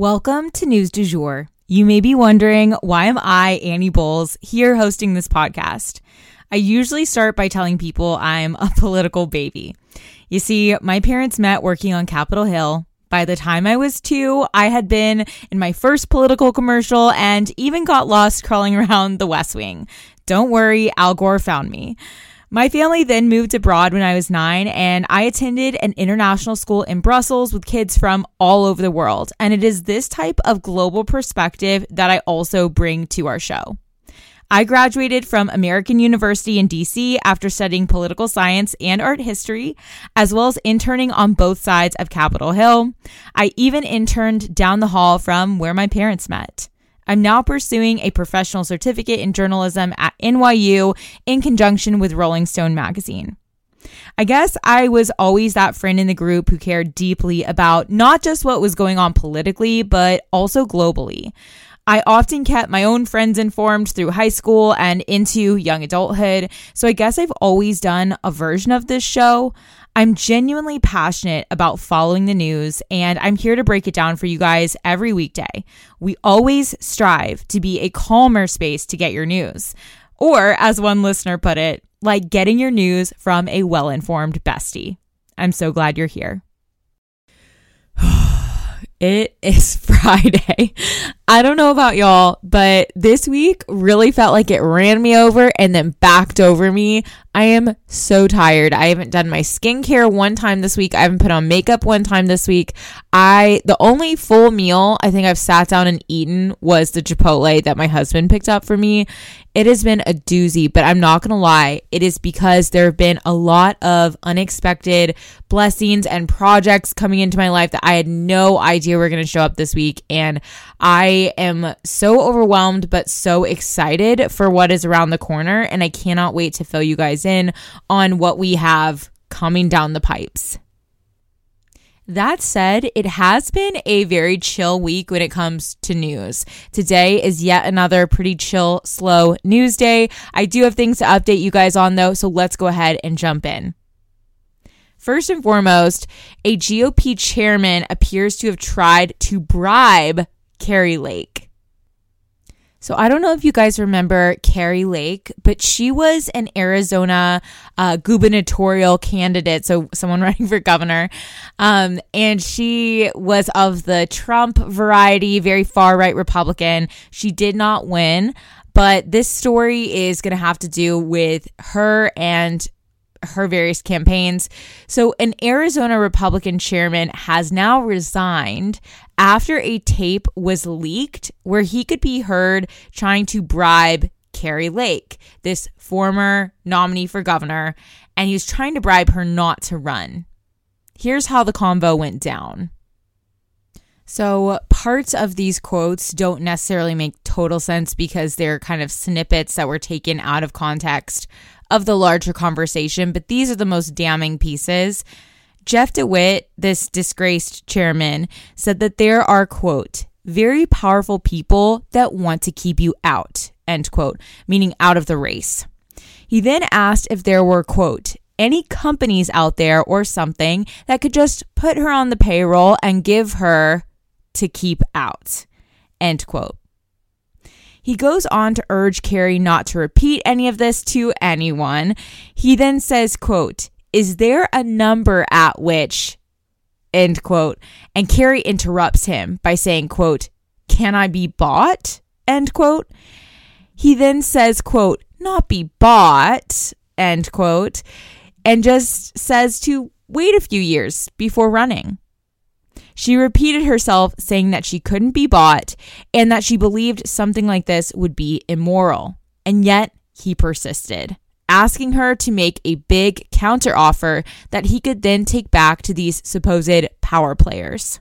Welcome to News du Jour. You may be wondering why am I, Annie Bowles, here hosting this podcast? I usually start by telling people I'm a political baby. You see, my parents met working on Capitol Hill. By the time I was two, I had been in my first political commercial and even got lost crawling around the West Wing. Don't worry, Al Gore found me. My family then moved abroad when I was nine, and I attended an international school in Brussels with kids from all over the world. And it is this type of global perspective that I also bring to our show. I graduated from American University in DC after studying political science and art history, as well as interning on both sides of Capitol Hill. I even interned down the hall from where my parents met. I'm now pursuing a professional certificate in journalism at NYU in conjunction with Rolling Stone magazine. I guess I was always that friend in the group who cared deeply about not just what was going on politically, but also globally. I often kept my own friends informed through high school and into young adulthood, so I guess I've always done a version of this show. I'm genuinely passionate about following the news, and I'm here to break it down for you guys every weekday. We always strive to be a calmer space to get your news. Or, as one listener put it, like getting your news from a well informed bestie. I'm so glad you're here. It is Friday. I don't know about y'all, but this week really felt like it ran me over and then backed over me. I am so tired. I haven't done my skincare one time this week. I haven't put on makeup one time this week. I the only full meal I think I've sat down and eaten was the Chipotle that my husband picked up for me. It has been a doozy, but I'm not going to lie. It is because there have been a lot of unexpected blessings and projects coming into my life that I had no idea were going to show up this week. And I am so overwhelmed, but so excited for what is around the corner. And I cannot wait to fill you guys in on what we have coming down the pipes. That said, it has been a very chill week when it comes to news. Today is yet another pretty chill, slow news day. I do have things to update you guys on though, so let's go ahead and jump in. First and foremost, a GOP chairman appears to have tried to bribe Kari Lake. So I don't know if you guys remember Kari Lake, but she was an Arizona uh, gubernatorial candidate, so someone running for governor, um, and she was of the Trump variety, very far right Republican. She did not win, but this story is going to have to do with her and her various campaigns. So, an Arizona Republican chairman has now resigned after a tape was leaked where he could be heard trying to bribe Kari Lake, this former nominee for governor, and he was trying to bribe her not to run. Here's how the convo went down. So, parts of these quotes don't necessarily make total sense because they're kind of snippets that were taken out of context of the larger conversation, but these are the most damning pieces. Jeff DeWitt, this disgraced chairman, said that there are, quote, very powerful people that want to keep you out, end quote, meaning out of the race. He then asked if there were, quote, any companies out there or something that could just put her on the payroll and give her to keep out, end quote. He goes on to urge Kari not to repeat any of this to anyone. He then says, quote, is there a number at which, end quote, and Kari interrupts him by saying, quote, can I be bought, end quote. He then says, quote, not be bought, end quote, and just says to wait a few years before running. She repeated herself, saying that she couldn't be bought and that she believed something like this would be immoral. And yet, he persisted, asking her to make a big counteroffer that he could then take back to these supposed power players.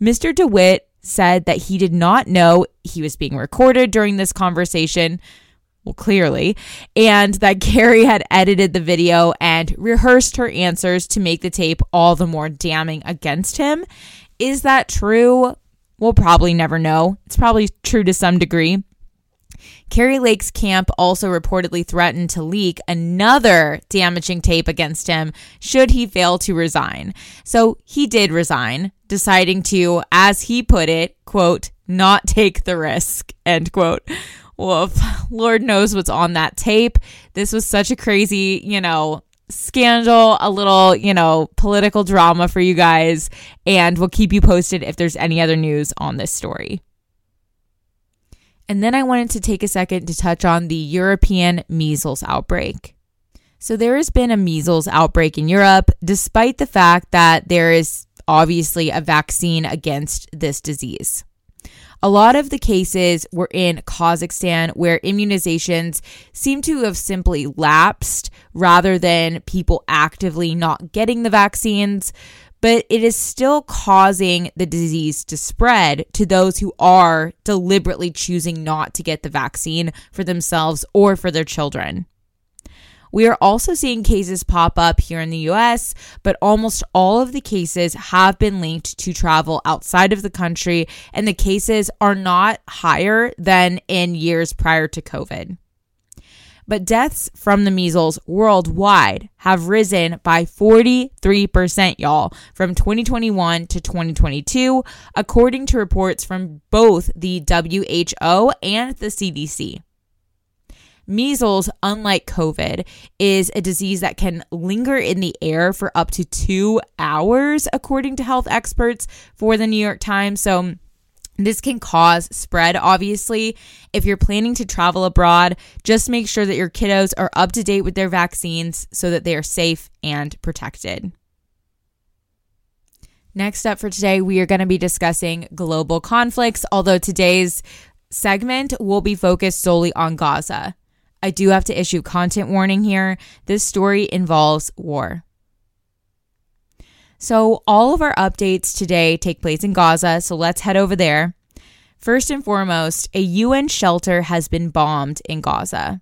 Mr. DeWitt said that he did not know he was being recorded during this conversation. Well, clearly, and that Kari had edited the video and rehearsed her answers to make the tape all the more damning against him. Is that true? We'll probably never know. It's probably true to some degree. Kari Lake's camp also reportedly threatened to leak another damaging tape against him should he fail to resign. So he did resign, deciding to, as he put it, quote, not take the risk, end quote. Woof. Lord knows what's on that tape. This was such a crazy, you know, scandal, a little, you know, political drama for you guys. And we'll keep you posted if there's any other news on this story. And then I wanted to take a second to touch on the European measles outbreak. So, there has been a measles outbreak in Europe, despite the fact that there is obviously a vaccine against this disease. A lot of the cases were in Kazakhstan where immunizations seem to have simply lapsed rather than people actively not getting the vaccines but it is still causing the disease to spread to those who are deliberately choosing not to get the vaccine for themselves or for their children. We are also seeing cases pop up here in the US, but almost all of the cases have been linked to travel outside of the country, and the cases are not higher than in years prior to COVID but deaths from the measles worldwide have risen by 43%, y'all, from 2021 to 2022, according to reports from both the WHO and the CDC. Measles, unlike COVID, is a disease that can linger in the air for up to two hours, according to health experts for the New York Times. So, this can cause spread, obviously. If you're planning to travel abroad, just make sure that your kiddos are up to date with their vaccines so that they are safe and protected. Next up for today, we are going to be discussing global conflicts, although today's segment will be focused solely on Gaza. I do have to issue content warning here. This story involves war. So, all of our updates today take place in Gaza, so let's head over there. First and foremost, a UN shelter has been bombed in Gaza.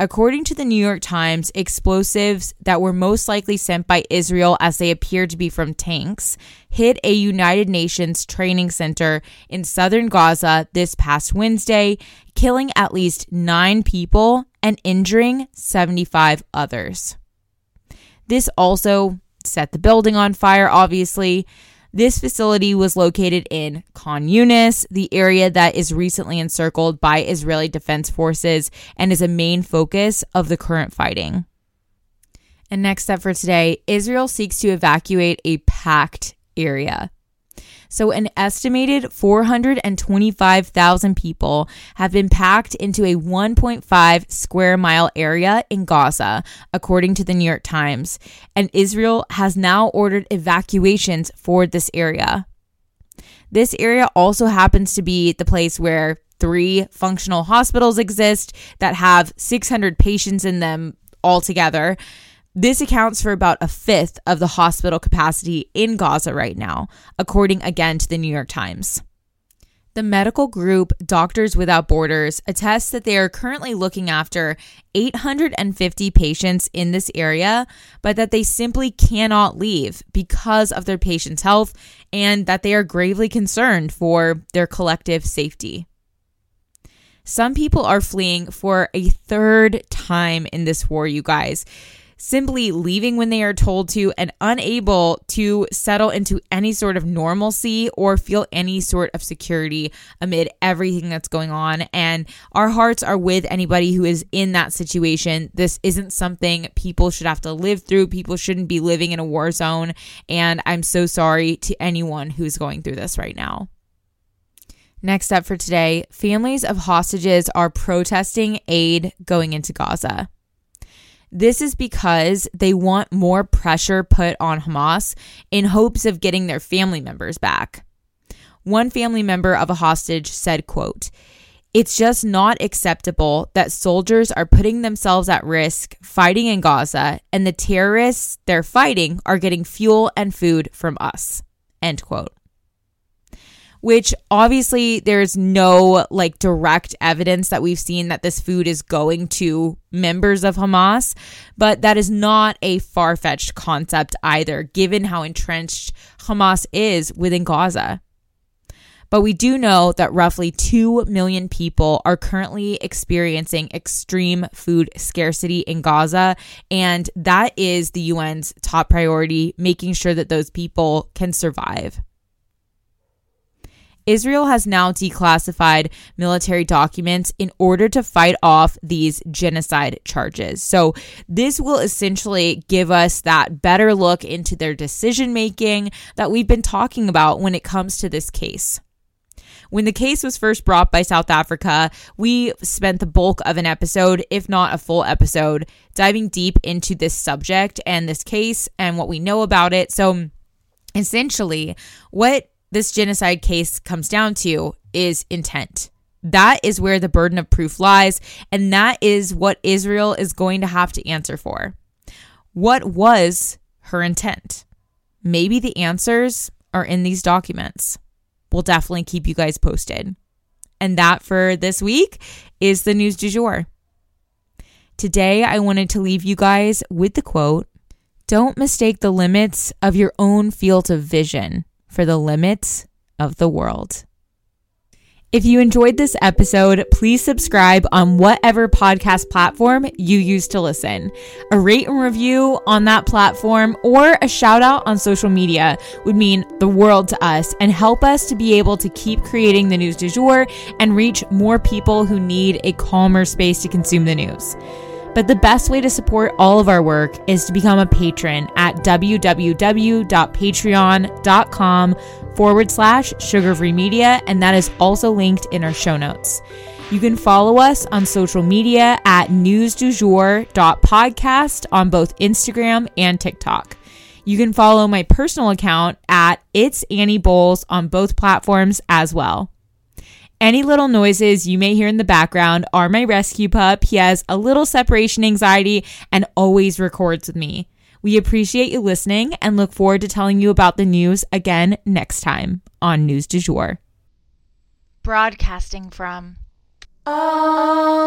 According to the New York Times, explosives that were most likely sent by Israel as they appeared to be from tanks hit a United Nations training center in southern Gaza this past Wednesday, killing at least nine people and injuring 75 others. This also set the building on fire, obviously. This facility was located in Khan Yunis, the area that is recently encircled by Israeli defense forces and is a main focus of the current fighting. And next up for today, Israel seeks to evacuate a packed area. So, an estimated 425,000 people have been packed into a 1.5 square mile area in Gaza, according to the New York Times. And Israel has now ordered evacuations for this area. This area also happens to be the place where three functional hospitals exist that have 600 patients in them altogether. This accounts for about a fifth of the hospital capacity in Gaza right now, according again to the New York Times. The medical group Doctors Without Borders attests that they are currently looking after 850 patients in this area, but that they simply cannot leave because of their patients' health and that they are gravely concerned for their collective safety. Some people are fleeing for a third time in this war, you guys simply leaving when they are told to and unable to settle into any sort of normalcy or feel any sort of security amid everything that's going on. And our hearts are with anybody who is in that situation. This isn't something people should have to live through. People shouldn't be living in a war zone. And I'm so sorry to anyone who's going through this right now. Next up for today, families of hostages are protesting aid going into Gaza. This is because they want more pressure put on Hamas in hopes of getting their family members back. One family member of a hostage said, quote, it's just not acceptable that soldiers are putting themselves at risk fighting in Gaza and the terrorists they're fighting are getting fuel and food from us. End quote. Which obviously there's no like direct evidence that we've seen that this food is going to members of Hamas, but that is not a far fetched concept either, given how entrenched Hamas is within Gaza. But we do know that roughly 2 million people are currently experiencing extreme food scarcity in Gaza. And that is the UN's top priority, making sure that those people can survive. Israel has now declassified military documents in order to fight off these genocide charges. So, this will essentially give us that better look into their decision making that we've been talking about when it comes to this case. When the case was first brought by South Africa, we spent the bulk of an episode, if not a full episode, diving deep into this subject and this case and what we know about it. So essentially, what this genocide case comes down to is intent. That is where the burden of proof lies, and that is what Israel is going to have to answer for. What was her intent? Maybe the answers are in these documents we'll definitely keep you guys posted. And that for this week is the news du jour. Today, I wanted to leave you guys with the quote Don't mistake the limits of your own field of vision for the limits of the world. If you enjoyed this episode, please subscribe on whatever podcast platform you use to listen. A rate and review on that platform or a shout out on social media would mean the world to us and help us to be able to keep creating the news du jour and reach more people who need a calmer space to consume the news. But the best way to support all of our work is to become a patron at www.patreon.com forward slash sugar free media, and that is also linked in our show notes. You can follow us on social media at newsdujour.podcast on both Instagram and TikTok. You can follow my personal account at It's Annie Bowles on both platforms as well. Any little noises you may hear in the background are my rescue pup. He has a little separation anxiety and always records with me. We appreciate you listening and look forward to telling you about the news again next time on News du Jour. Broadcasting from Oklahoma.